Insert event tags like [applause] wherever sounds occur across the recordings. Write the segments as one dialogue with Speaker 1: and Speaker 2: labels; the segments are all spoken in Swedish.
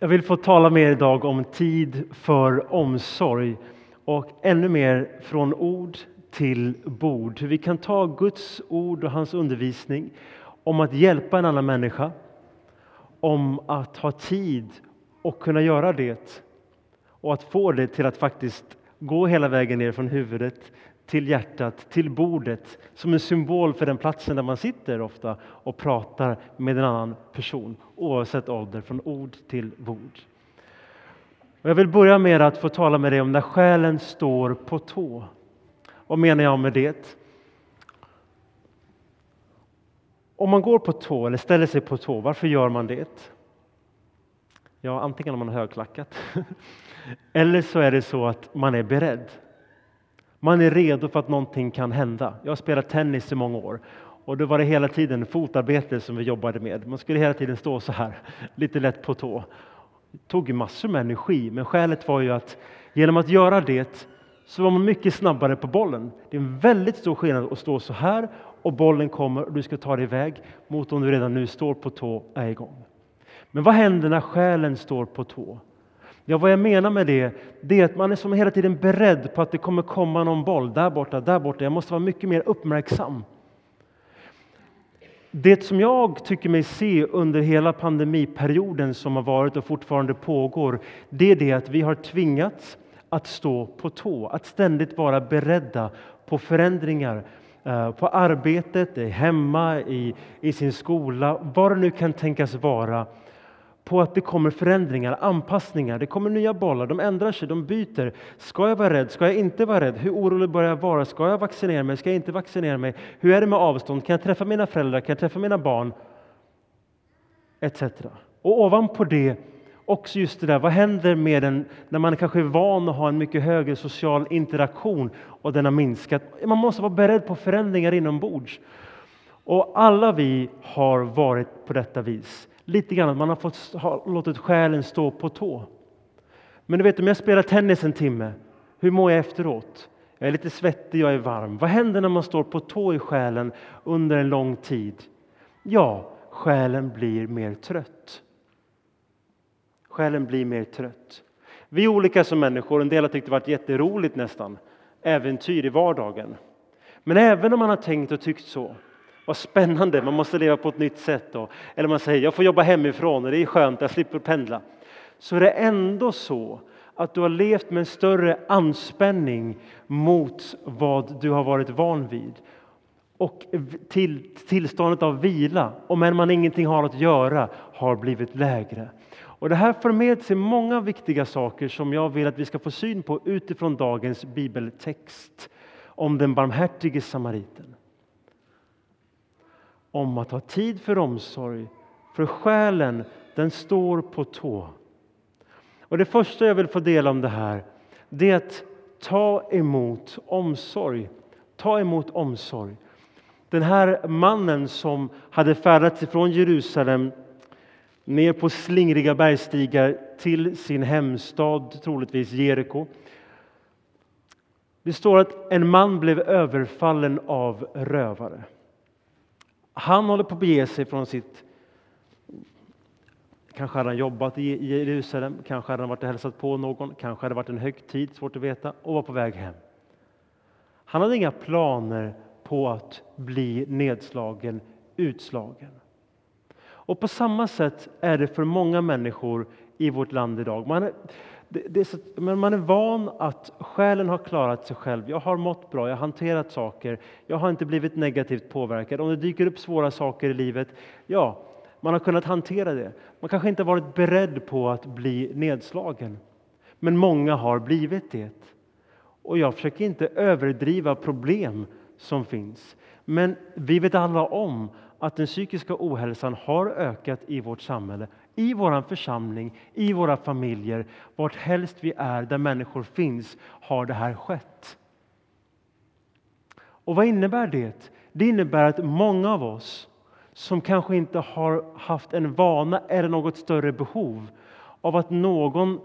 Speaker 1: Jag vill få tala med er idag om tid för omsorg och ännu mer från ord till bord. Hur vi kan ta Guds ord och hans undervisning om att hjälpa en annan människa, om att ha tid och kunna göra det och att få det till att faktiskt gå hela vägen ner från huvudet till hjärtat, till bordet som en symbol för den platsen där man sitter ofta och pratar med en annan person oavsett ålder, från ord till bord. Och jag vill börja med att få tala med dig om när själen står på tå. Vad menar jag med det? Om man går på tå eller ställer sig på tå, varför gör man det? Ja, antingen om man har högklackat [laughs] eller så är det så att man är beredd. Man är redo för att någonting kan hända. Jag har spelat tennis i många år och då var det hela tiden fotarbete som vi jobbade med. Man skulle hela tiden stå så här, lite lätt på tå. Det tog massor med energi, men skälet var ju att genom att göra det så var man mycket snabbare på bollen. Det är en väldigt stor skillnad att stå så här och bollen kommer och du ska ta dig iväg mot om du redan nu står på tå och är igång. Men vad händer när själen står på tå? Ja, vad jag menar med det, det är att man är som hela tiden beredd på att det kommer komma någon boll där borta, där borta. Jag måste vara mycket mer uppmärksam. Det som jag tycker mig se under hela pandemiperioden som har varit och fortfarande pågår, det är det att vi har tvingats att stå på tå, att ständigt vara beredda på förändringar eh, på arbetet, hemma, i, i sin skola, vad det nu kan tänkas vara på att det kommer förändringar, anpassningar, det kommer nya bollar, de ändrar sig, de byter. Ska jag vara rädd? Ska jag inte vara rädd? Hur orolig bör jag vara? Ska jag vaccinera mig? Ska jag inte vaccinera mig? Hur är det med avstånd? Kan jag träffa mina föräldrar? Kan jag träffa mina barn? Etc. Och ovanpå det också just det där, vad händer med en när man kanske är van att ha en mycket högre social interaktion och den har minskat? Man måste vara beredd på förändringar inombords. Och alla vi har varit på detta vis lite grann att man har fått har låtit själen stå på tå. Men du vet, om jag spelar tennis en timme, hur mår jag efteråt? Jag är lite svettig, jag är varm. Vad händer när man står på tå i själen under en lång tid? Ja, själen blir mer trött. Själen blir mer trött. Vi är olika som människor. En del har tyckt det varit jätteroligt nästan. Äventyr i vardagen. Men även om man har tänkt och tyckt så vad spännande, man måste leva på ett nytt sätt. Då. Eller man säger, jag får jobba hemifrån och det är skönt, jag slipper pendla. Så är det ändå så att du har levt med en större anspänning mot vad du har varit van vid. Och till, tillståndet av vila, om än man ingenting har att göra, har blivit lägre. Och Det här för med sig många viktiga saker som jag vill att vi ska få syn på utifrån dagens bibeltext om den barmhärtige samariten om att ha tid för omsorg, för själen den står på tå. Och Det första jag vill få dela om det här, det är att ta emot omsorg. Ta emot omsorg. Den här mannen som hade färdats ifrån Jerusalem ner på slingriga bergstigar till sin hemstad, troligtvis Jeriko. Det står att en man blev överfallen av rövare. Han håller på att bege sig från sitt... Kanske hade han jobbat i Jerusalem, kanske hade han varit och hälsat på någon, kanske hade det varit en högtid, svårt att veta, och var på väg hem. Han hade inga planer på att bli nedslagen, utslagen. Och på samma sätt är det för många människor i vårt land idag. Man det, det så, men man är van att själen har klarat sig själv. Jag har mått bra, jag har hanterat saker, jag har inte blivit negativt påverkad. Om det dyker upp svåra saker i livet, ja, man har kunnat hantera det. Man kanske inte varit beredd på att bli nedslagen. Men många har blivit det. Och jag försöker inte överdriva problem som finns. Men vi vet alla om att den psykiska ohälsan har ökat i vårt samhälle i vår församling, i våra familjer, vart helst vi är, där människor finns, har det här skett. Och vad innebär det? Det innebär att många av oss som kanske inte har haft en vana eller något större behov av att någon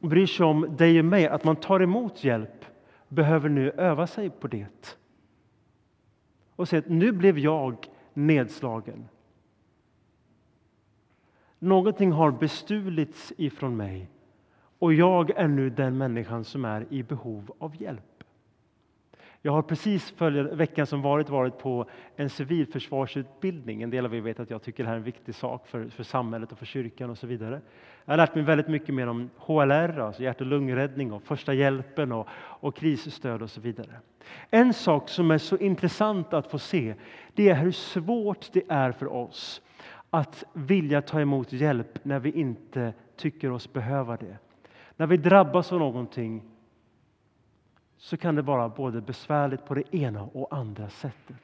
Speaker 1: bryr sig om dig och mig, att man tar emot hjälp, behöver nu öva sig på det. Och se att nu blev jag nedslagen. Någonting har bestulits ifrån mig och jag är nu den människan som är i behov av hjälp. Jag har precis följt veckan som varit varit på en civilförsvarsutbildning. En del av er vet att jag tycker det här är en viktig sak för, för samhället och för kyrkan och så vidare. Jag har lärt mig väldigt mycket mer om HLR, alltså hjärt och lungräddning och första hjälpen och, och krisstöd och så vidare. En sak som är så intressant att få se, det är hur svårt det är för oss att vilja ta emot hjälp när vi inte tycker oss behöva det. När vi drabbas av någonting så kan det vara både besvärligt på det ena och andra sättet.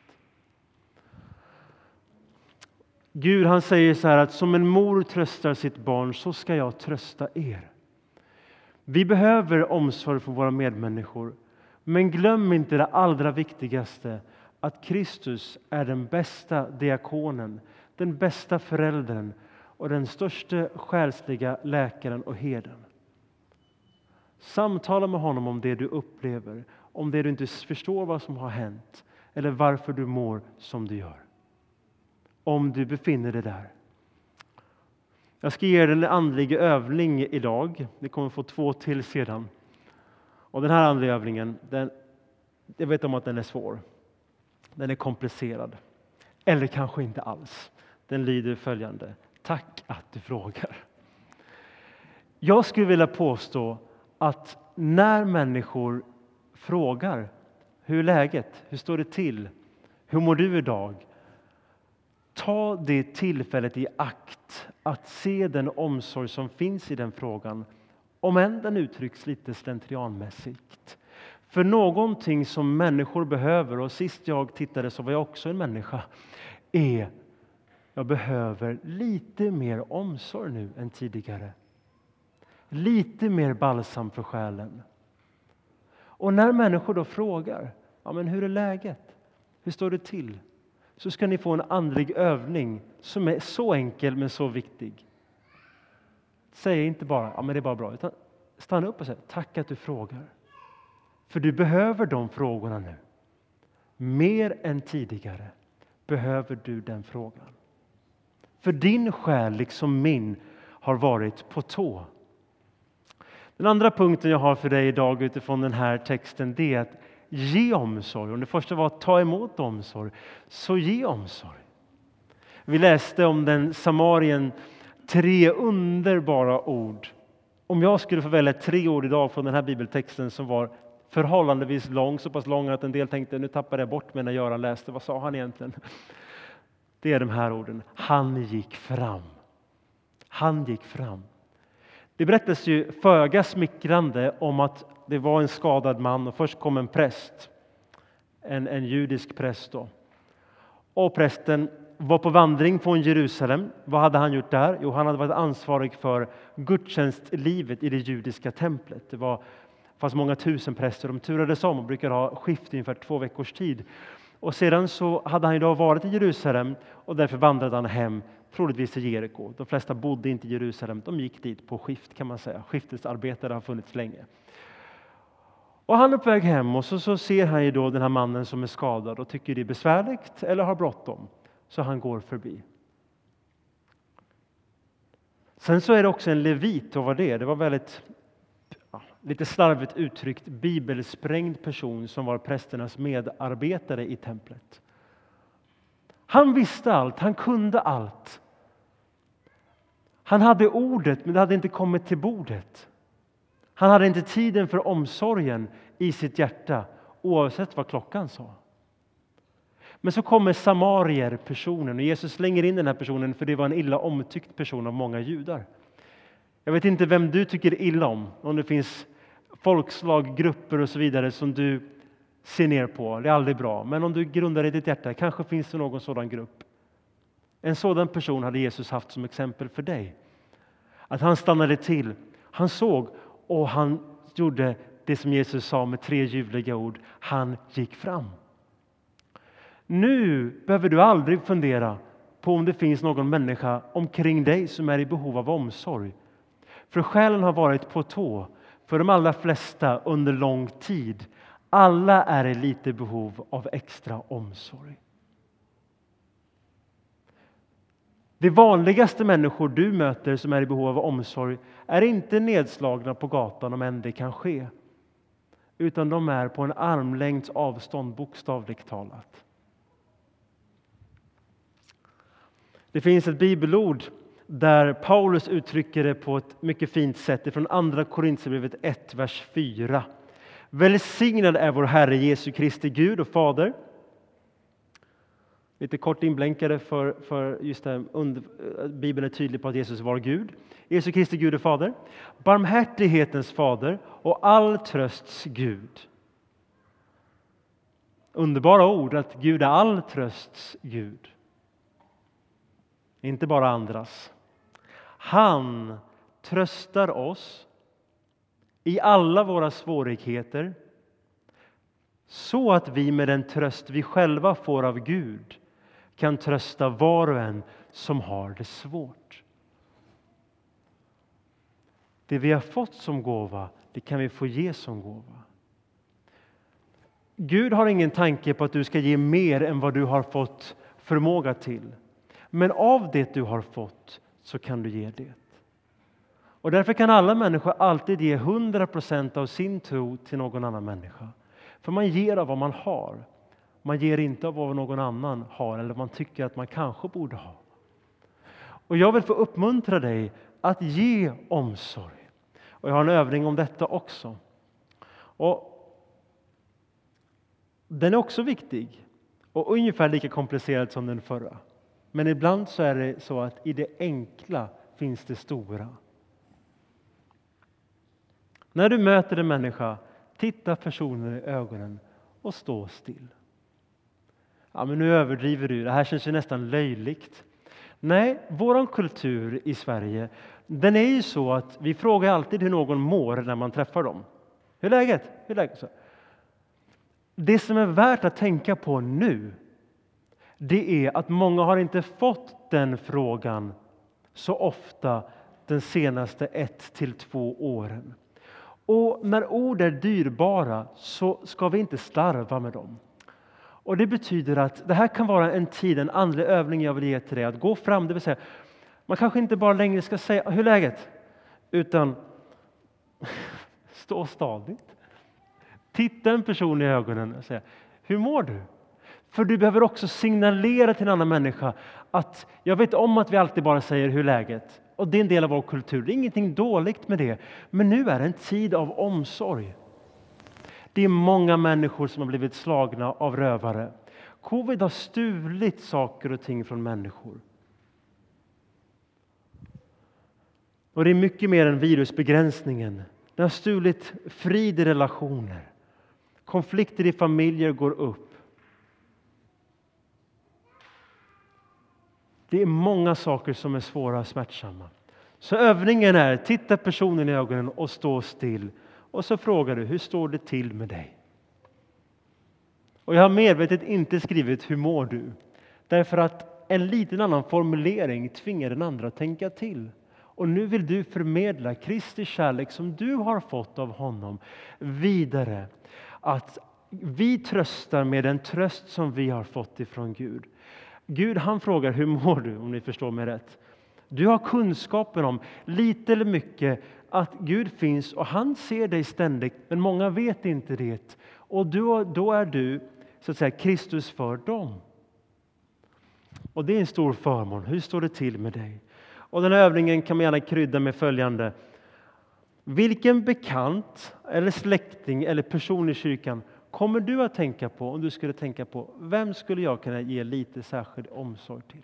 Speaker 1: Gud han säger så här att som en mor tröstar sitt barn så ska jag trösta er. Vi behöver omsorg för våra medmänniskor. Men glöm inte det allra viktigaste, att Kristus är den bästa diakonen, den bästa föräldern och den största själsliga läkaren och herden. Samtala med honom om det du upplever, om det du inte förstår vad som har hänt eller varför du mår som du gör. Om du befinner dig där. Jag ska ge er en andlig övning idag. Ni kommer få två till sedan. Och den här andliga övningen, den, jag vet om att den är svår. Den är komplicerad. Eller kanske inte alls. Den lyder följande. Tack att du frågar. Jag skulle vilja påstå att när människor frågar hur är läget, hur står det till, hur mår du idag? Ta det tillfället i akt att se den omsorg som finns i den frågan, om än den uttrycks lite slentrianmässigt. För någonting som människor behöver, och sist jag tittade så var jag också en människa, är jag behöver lite mer omsorg nu än tidigare. Lite mer balsam för själen. Och när människor då frågar, ja, men hur är läget? Hur står det till? Så ska ni få en andlig övning som är så enkel men så viktig. Säg inte bara, ja men det är bara bra, utan stanna upp och säg, tack att du frågar. För du behöver de frågorna nu. Mer än tidigare behöver du den frågan. För din själ, liksom min, har varit på tå. Den andra punkten jag har för dig idag utifrån den här texten det är att ge omsorg. Om det första var att ta emot omsorg, så ge omsorg. Vi läste om den samarien, tre underbara ord. Om jag skulle få välja tre ord idag från den här bibeltexten som var förhållandevis lång, så pass lång att en del tänkte nu tappade jag bort mig när Göran läste. Vad sa han egentligen? Det är de här orden. Han gick fram. Han gick fram. Det berättas ju föga smickrande om att det var en skadad man och först kom en präst, en, en judisk präst. Då. Och prästen var på vandring från Jerusalem. Vad hade han gjort där? Jo, han hade varit ansvarig för gudstjänstlivet i det judiska templet. Det var, fanns många tusen präster, de turades om och brukade ha skift i ungefär två veckors tid. Och sedan så hade han idag varit i Jerusalem och därför vandrade han hem troligtvis till Jeriko. De flesta bodde inte i Jerusalem, de gick dit på skift kan man säga. Skiftesarbetare har funnits länge. Och han är på väg hem och så, så ser han ju då den här mannen som är skadad och tycker det är besvärligt eller har bråttom. Så han går förbi. Sen så är det också en levit, och vad det Det var väldigt, lite slarvigt uttryckt, bibelsprängd person som var prästernas medarbetare i templet. Han visste allt, han kunde allt. Han hade ordet, men det hade inte kommit till bordet. Han hade inte tiden för omsorgen i sitt hjärta, oavsett vad klockan sa. Men så kommer samarier, personen, och Jesus slänger in den här personen för det var en illa omtyckt person av många judar. Jag vet inte vem du tycker illa om, om det finns folkslag, grupper och så vidare som du ser ner på. Det är aldrig bra. Men om du grundar i ditt hjärta, kanske finns det någon sådan grupp. En sådan person hade Jesus haft som exempel för dig. Att han stannade till, han såg och han gjorde det som Jesus sa med tre ljuvliga ord. Han gick fram. Nu behöver du aldrig fundera på om det finns någon människa omkring dig som är i behov av omsorg. För själen har varit på tå för de allra flesta under lång tid. Alla är i lite behov av extra omsorg. Det vanligaste människor du möter som är i behov av omsorg är inte nedslagna på gatan om än det kan ske. Utan de är på en armlängds avstånd, bokstavligt talat. Det finns ett bibelord där Paulus uttrycker det på ett mycket fint sätt från Andra Korinthierbrevet 1, vers 4. Välsignad är vår Herre Jesu Kristi Gud och Fader Lite kort inblänkade för, för just det, under, Bibeln är tydlig på att Jesus var Gud. Jesu Kristi Gud och Fader. Barmhärtighetens Fader och all trösts Gud. Underbara ord att Gud är all trösts Gud. Inte bara andras. Han tröstar oss i alla våra svårigheter så att vi med den tröst vi själva får av Gud kan trösta var och en som har det svårt. Det vi har fått som gåva, det kan vi få ge som gåva. Gud har ingen tanke på att du ska ge mer än vad du har fått förmåga till. Men av det du har fått så kan du ge det. Och därför kan alla människor alltid ge 100 av sin tro till någon annan människa. För man ger av vad man har. Man ger inte av vad någon annan har eller man tycker att man kanske borde ha. Och jag vill få uppmuntra dig att ge omsorg. Och jag har en övning om detta också. Och den är också viktig och ungefär lika komplicerad som den förra. Men ibland så är det så att i det enkla finns det stora. När du möter en människa, titta personen i ögonen och stå still ja, men nu överdriver du, det här känns ju nästan löjligt. Nej, vår kultur i Sverige, den är ju så att vi frågar alltid hur någon mår när man träffar dem. Hur är läget? Hur är läget? Det som är värt att tänka på nu, det är att många har inte fått den frågan så ofta de senaste ett till två åren. Och när ord är dyrbara så ska vi inte slarva med dem. Och Det betyder att det här kan vara en tid, en andlig övning jag vill ge till dig. Att gå fram, det vill säga, man kanske inte bara längre ska säga hur är läget? Utan [laughs] stå stadigt. Titta en person i ögonen och säga hur mår du? För du behöver också signalera till en annan människa att jag vet om att vi alltid bara säger hur läget? Och det är en del av vår kultur. Det är ingenting dåligt med det. Men nu är det en tid av omsorg. Det är många människor som har blivit slagna av rövare. Covid har stulit saker och ting från människor. Och det är mycket mer än virusbegränsningen. Det har stulit frid i relationer. Konflikter i familjer går upp. Det är många saker som är svåra och smärtsamma. Så övningen är, titta personen i ögonen och stå still och så frågar du, hur står det till med dig? Och jag har medvetet inte skrivit hur mår du? Därför att en liten annan formulering tvingar den andra att tänka till. Och nu vill du förmedla Kristi kärlek som du har fått av honom vidare. Att vi tröstar med den tröst som vi har fått ifrån Gud. Gud han frågar hur mår du, om ni förstår mig rätt. Du har kunskapen om, lite eller mycket, att Gud finns och han ser dig ständigt, men många vet inte det. Och då, då är du så att säga Kristus för dem. Och det är en stor förmån. Hur står det till med dig? Och den här övningen kan man gärna krydda med följande. Vilken bekant, eller släkting eller person i kyrkan kommer du att tänka på om du skulle tänka på vem skulle jag kunna ge lite särskild omsorg till?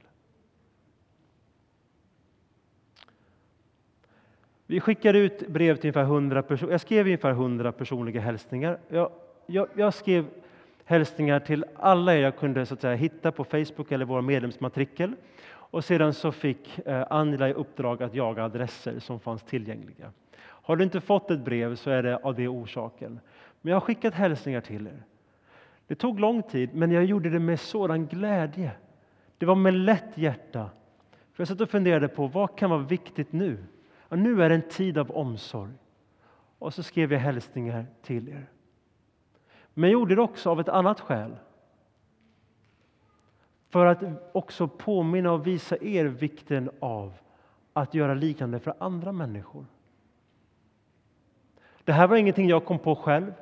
Speaker 1: Vi skickade ut brev till ungefär 100 personer. Jag skrev ungefär 100 personliga hälsningar. Jag, jag, jag, skrev hälsningar till alla er jag kunde så att säga, hitta på Facebook eller vår medlemsmatrikel. Och sedan så fick eh, Angela i uppdrag att jaga adresser som fanns tillgängliga. Har du inte fått ett brev så är det av det orsaken. Men jag har skickat hälsningar till er. Det tog lång tid, men jag gjorde det med sådan glädje. Det var med lätt hjärta. För jag satt och funderade på vad kan vara viktigt nu? Ja, nu är det en tid av omsorg. Och så skrev jag hälsningar till er. Men jag gjorde det också av ett annat skäl. för att också påminna och visa er vikten av att göra liknande för andra människor. Det här var ingenting jag kom på själv,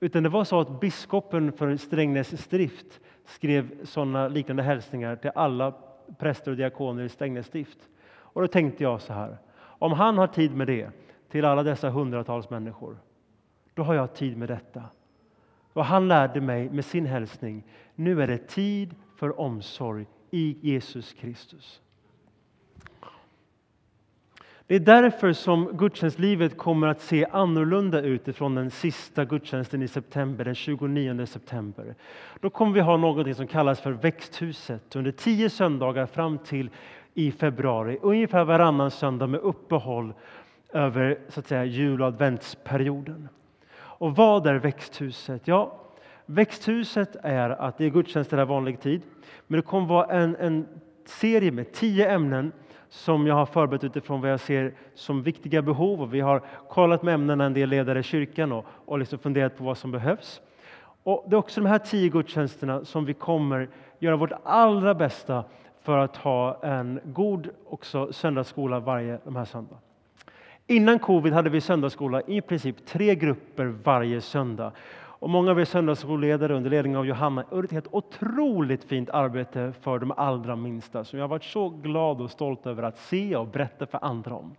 Speaker 1: utan det var så att biskopen för Strängnäs stift skrev sådana liknande hälsningar till alla präster och diakoner i Strängnäs stift. Och då tänkte jag så här, om han har tid med det till alla dessa hundratals människor, då har jag tid med detta. Och han lärde mig med sin hälsning, nu är det tid för omsorg i Jesus Kristus. Det är därför som gudstjänstlivet kommer att se annorlunda ut ifrån den sista gudstjänsten i september, den 29 september. Då kommer vi ha något som kallas för växthuset under tio söndagar fram till i februari, ungefär varannan söndag med uppehåll över så att säga, jul och adventsperioden. Och vad är växthuset? Ja, växthuset är att det är gudstjänster i vanlig tid, men det kommer vara en, en serie med tio ämnen som jag har förberett utifrån vad jag ser som viktiga behov. Och vi har kollat med ämnena en del ledare i kyrkan och, och liksom funderat på vad som behövs. Och det är också de här tio gudstjänsterna som vi kommer göra vårt allra bästa för att ha en god också söndagsskola varje de här söndag. Innan covid hade vi söndagsskola i princip tre grupper varje söndag. Och många av er söndagsskolledare under ledning av Johanna gör ett helt otroligt fint arbete för de allra minsta som jag har varit så glad och stolt över att se och berätta för andra om.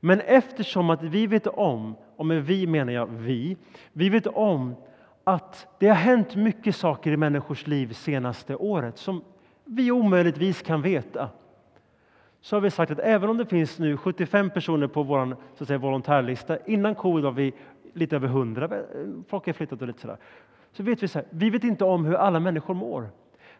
Speaker 1: Men eftersom att vi vet om, och med vi menar jag vi, vi vet om att det har hänt mycket saker i människors liv senaste året som vi omöjligtvis kan veta. Så har vi sagt att även om det finns nu 75 personer på vår så att säga, volontärlista, innan covid var vi lite över 100, eh, folk har flyttat och lite sådär. Så vet vi så här, vi vet inte om hur alla människor mår.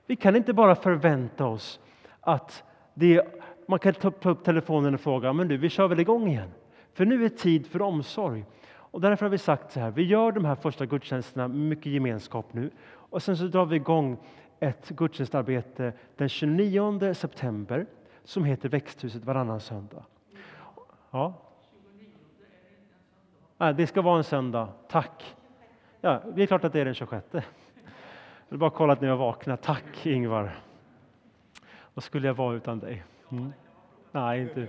Speaker 1: Vi kan inte bara förvänta oss att det, man kan ta upp telefonen och fråga, men du, vi kör väl igång igen? För nu är tid för omsorg. Och därför har vi sagt så här, vi gör de här första gudstjänsterna med mycket gemenskap nu. Och sen så drar vi igång ett gudstjänstarbete den 29 september som heter Växthuset varannan söndag. Ja. Nej, det ska vara en söndag. Tack. Ja, det är klart att det är den 26. Jag vill bara kolla att ni har vaknat. Tack Ingvar. Vad skulle jag vara utan dig? Mm. Nej, inte.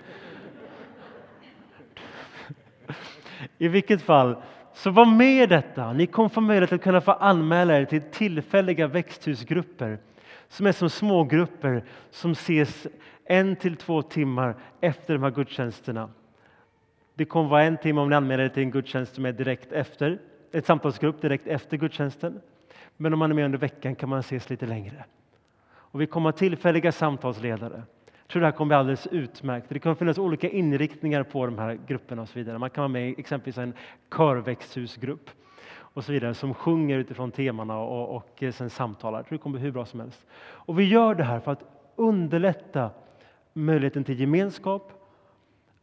Speaker 1: I vilket fall, så var med i detta. Ni kommer få möjlighet att kunna få anmäla er till tillfälliga växthusgrupper som är som smågrupper som ses en till två timmar efter de här gudstjänsterna. Det kommer vara en timme om ni anmäler er till en gudstjänst som är direkt efter, ett samtalsgrupp direkt efter gudstjänsten. Men om man är med under veckan kan man ses lite längre. Och vi kommer ha tillfälliga samtalsledare. Jag tror det här kommer bli alldeles utmärkt. Det kommer finnas olika inriktningar på de här grupperna och så vidare. Man kan vara med i exempelvis en körväxthusgrupp och så vidare som sjunger utifrån temana och, och sen samtalar. Jag tror det kommer bli hur bra som helst. Och vi gör det här för att underlätta möjligheten till gemenskap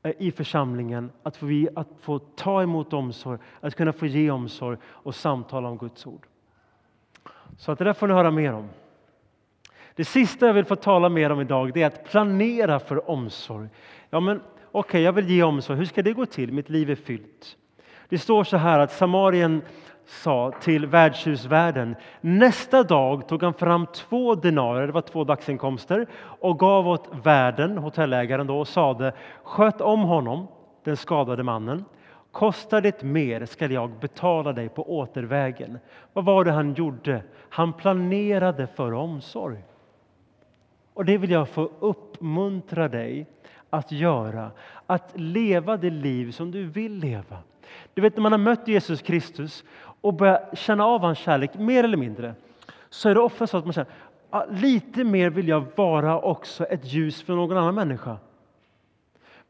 Speaker 1: Eh, i församlingen, att få, att få ta emot omsorg, att kunna få ge omsorg och samtala om Guds ord. Så att det där får ni höra mer om. Det sista jag vill få tala mer om idag det är att planera för omsorg. Ja, men okej, okay, jag vill ge omsorg. Hur ska det gå till? Mitt liv är fyllt. Det står så här att Samarien sa till värdshusvärden. Nästa dag tog han fram två denarer, det var två dagsinkomster, och gav åt värden, hotellägaren då, och sade sköt om honom, den skadade mannen. Kostar det mer skall jag betala dig på återvägen. Vad var det han gjorde? Han planerade för omsorg. Och det vill jag få uppmuntra dig att göra, att leva det liv som du vill leva. Du vet när man har mött Jesus Kristus och börja känna av hans kärlek mer eller mindre så är det ofta så att man känner att lite mer vill jag vara också ett ljus för någon annan människa.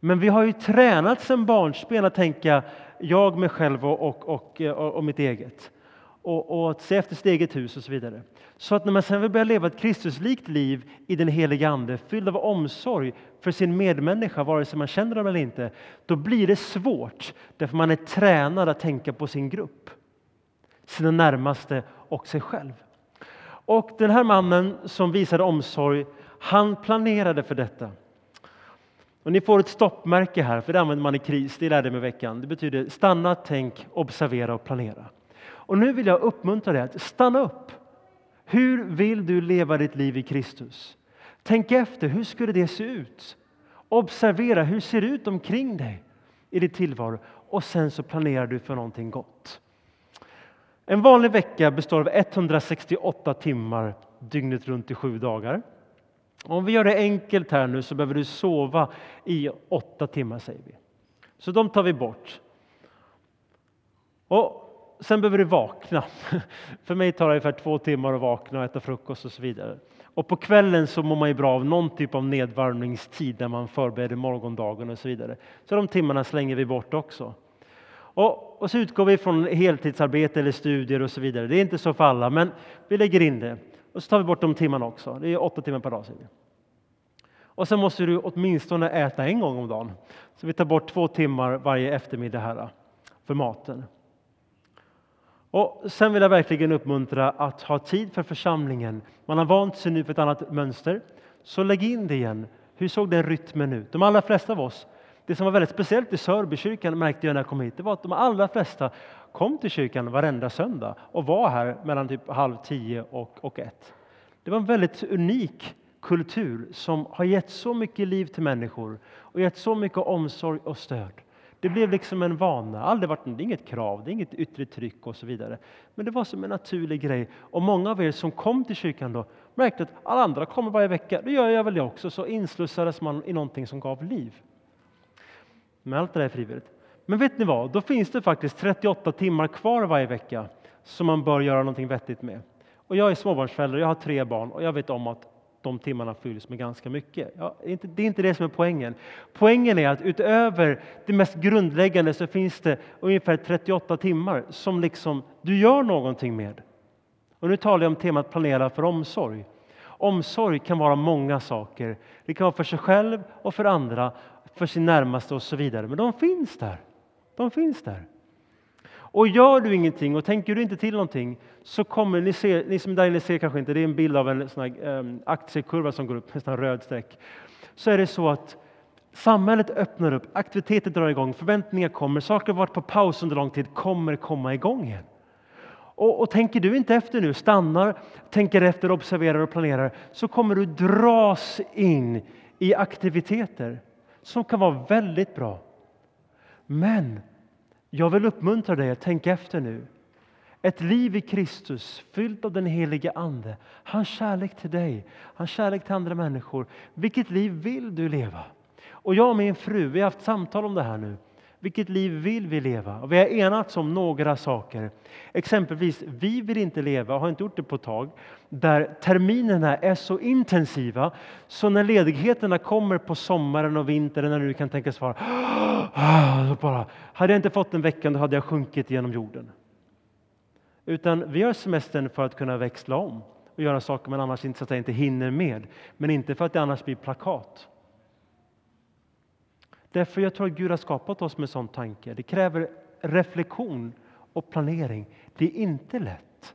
Speaker 1: Men vi har ju tränat sedan barnsben att tänka jag, mig själv och, och, och, och mitt eget. Och, och att se efter sitt eget hus och så vidare. Så att när man sen vill börja leva ett Kristuslikt liv i den heliga Ande, fylld av omsorg för sin medmänniska, vare sig man känner dem eller inte, då blir det svårt. Därför man är tränad att tänka på sin grupp, sina närmaste och sig själv. Och den här mannen som visade omsorg, han planerade för detta. Och ni får ett stoppmärke här, för det använder man i kris, det lärde mig veckan. Det betyder stanna, tänk, observera och planera. Och nu vill jag uppmuntra dig att stanna upp Hur vill du leva ditt liv i Kristus? Tänk efter, hur skulle det se ut? Observera, hur ser det ut omkring dig i ditt tillvaro? Och sen så planerar du för någonting gott. En vanlig vecka består av 168 timmar dygnet runt i sju dagar. Om vi gör det enkelt här nu så behöver du sova i åtta timmar säger vi. Så de tar vi bort. Och sen behöver du vakna. [laughs] För mig tar det ungefär två timmar att vakna och äta frukost och så vidare. Och på kvällen så mår man ju bra av någon typ av nedvarvningstid när man förbereder morgondagen och så vidare. Så de timmarna slänger vi bort också. Och, och så utgår vi från heltidsarbete eller studier och så vidare. Det är inte så för alla, men vi lägger in det. Och så tar vi bort de timmarna också. Det är åtta timmar per dag. Och sen måste du åtminstone äta en gång om dagen. Så vi tar bort två timmar varje eftermiddag här för maten. Och sen vill jag verkligen uppmuntra att ha tid för församlingen. Man har vant sig nu för ett annat mönster, så lägg in det igen. Hur såg den rytmen ut? De allra flesta av oss, det som var väldigt speciellt i Sörbykyrkan märkte jag när jag kom hit, det var att de allra flesta kom till kyrkan varenda söndag och var här mellan typ halv tio och, och ett. Det var en väldigt unik kultur som har gett så mycket liv till människor och gett så mycket omsorg och stöd. Det blev liksom en vana, aldrig varit, det är inget krav, det är inget yttre tryck och så vidare. Men det var som en naturlig grej. Och många av er som kom till kyrkan då märkte att alla andra kommer varje vecka, då gör jag väl det också. Så inslussades man i någonting som gav liv. Men allt det där är frivilligt. Men vet ni vad, då finns det faktiskt 38 timmar kvar varje vecka som man bör göra någonting vettigt med. Och jag är småbarnsförälder, jag har tre barn och jag vet om att de timmarna fylls med ganska mycket. Ja, det är inte det som är poängen. Poängen är att utöver det mest grundläggande så finns det ungefär 38 timmar som liksom du gör någonting med. Och nu talar jag om temat planera för omsorg. Omsorg kan vara många saker. Det kan vara för sig själv och för andra, för sin närmaste och så vidare. Men de finns där. De finns där. Och gör du ingenting och tänker du inte till någonting så kommer ni se, ni som där inne ser kanske inte, det är en bild av en sån här, um, aktiekurva som går upp, nästan röd streck. Så är det så att samhället öppnar upp, aktiviteter drar igång, förväntningar kommer, saker har varit på paus under lång tid kommer komma igång igen. Och, och, tänker du inte efter nu, stannar, tänker efter, observerar och planerar, så kommer du dras in i aktiviteter som kan vara väldigt bra. Men jag vill uppmuntra dig att tänka efter nu. Ett liv i Kristus, fyllt av den helige Ande, hans kärlek till dig, hans kärlek till andra människor. Vilket liv vill du leva? Och jag och min fru, vi har haft samtal om det här nu. Vilket liv vill vi leva? Och vi har enats om några saker. Exempelvis, vi vill inte leva, har inte gjort det på ett tag, där terminerna är så intensiva så när ledigheterna kommer på sommaren och vintern, när du kan tänkas vara ah, bara, hade jag inte fått den veckan då hade jag sjunkit genom jorden. Utan vi har semestern för att kunna växla om och göra saker man annars inte, så att inte hinner med, men inte för att det annars blir plakat. Därför jag tror att Gud har skapat oss med sån tanke. Det kräver reflektion och planering. Det är inte lätt.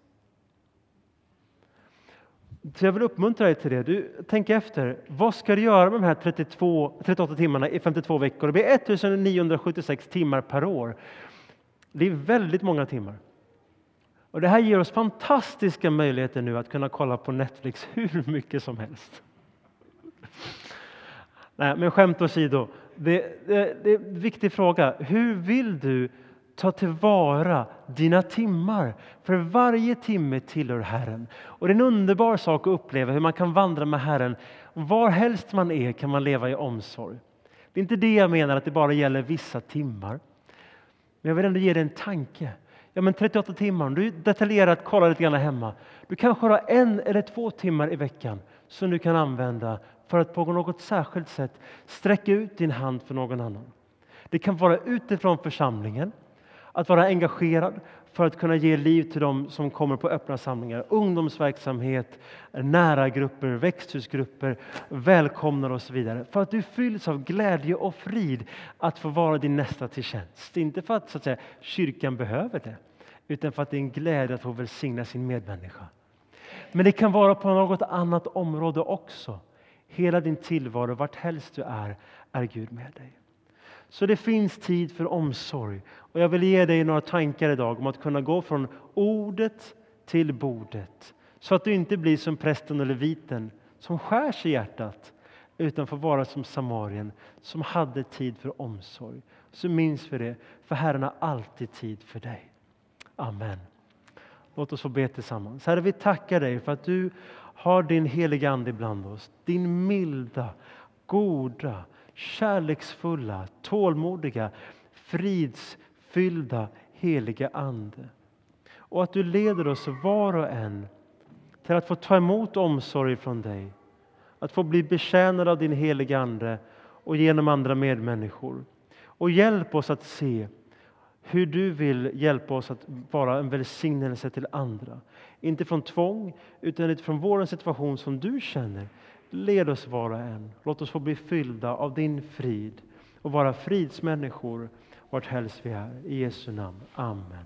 Speaker 1: Så jag vill uppmuntra dig till det. Du, tänk efter. Vad ska du göra med de här 32, 38 timmarna i 52 veckor? Det blir 1976 timmar per år. Det är väldigt många timmar. Och Det här ger oss fantastiska möjligheter nu att kunna kolla på Netflix [laughs] hur mycket som helst. Nej, men skämt åsido, det, det, det är en viktig fråga. Hur vill du ta tillvara dina timmar? För varje timme tillhör Herren. Och det är en underbar sak att uppleva hur man kan vandra med Herren. Var helst man är kan man leva i omsorg. Det är inte det jag menar att det bara gäller vissa timmar. Men jag vill ändå ge dig en tanke. Ja, men 38 timmar, om du detaljerat kollar lite grann hemma. Du kanske har en eller två timmar i veckan som du kan använda för att på något särskilt sätt sträcka ut din hand för någon annan. Det kan vara utifrån församlingen, att vara engagerad för att kunna ge liv till dem som kommer på öppna samlingar. Ungdomsverksamhet, nära grupper, växthusgrupper, välkomnar och så vidare. För att du fylls av glädje och frid att få vara din nästa till tjänst. Inte för att, så att säga, kyrkan behöver det, utan för att det är en glädje att få välsigna sin medmänniska. Men det kan vara på något annat område också. Hela din tillvaro, vart helst du är, är Gud med dig. Så det finns tid för omsorg. Och jag vill ge dig några tankar idag om att kunna gå från ordet till bordet. Så att du inte blir som prästen och leviten som skärs i hjärtat utan får vara som Samarien som hade tid för omsorg. Så minns vi det, för Herren har alltid tid för dig. Amen. Låt oss få be tillsammans. Herre, vi tackar dig för att du har din heliga Ande bland oss. Din milda, goda, kärleksfulla, tålmodiga, fridsfyllda heliga Ande. Och att du leder oss var och en till att få ta emot omsorg från dig. Att få bli betjänade av din heliga Ande och genom andra medmänniskor. Och hjälp oss att se hur du vill hjälpa oss att vara en välsignelse till andra. Inte från tvång, utan utifrån vår situation som du känner. Led oss var och en. Låt oss få bli fyllda av din frid och vara fridsmänniskor vart helst vi är. I Jesu namn. Amen.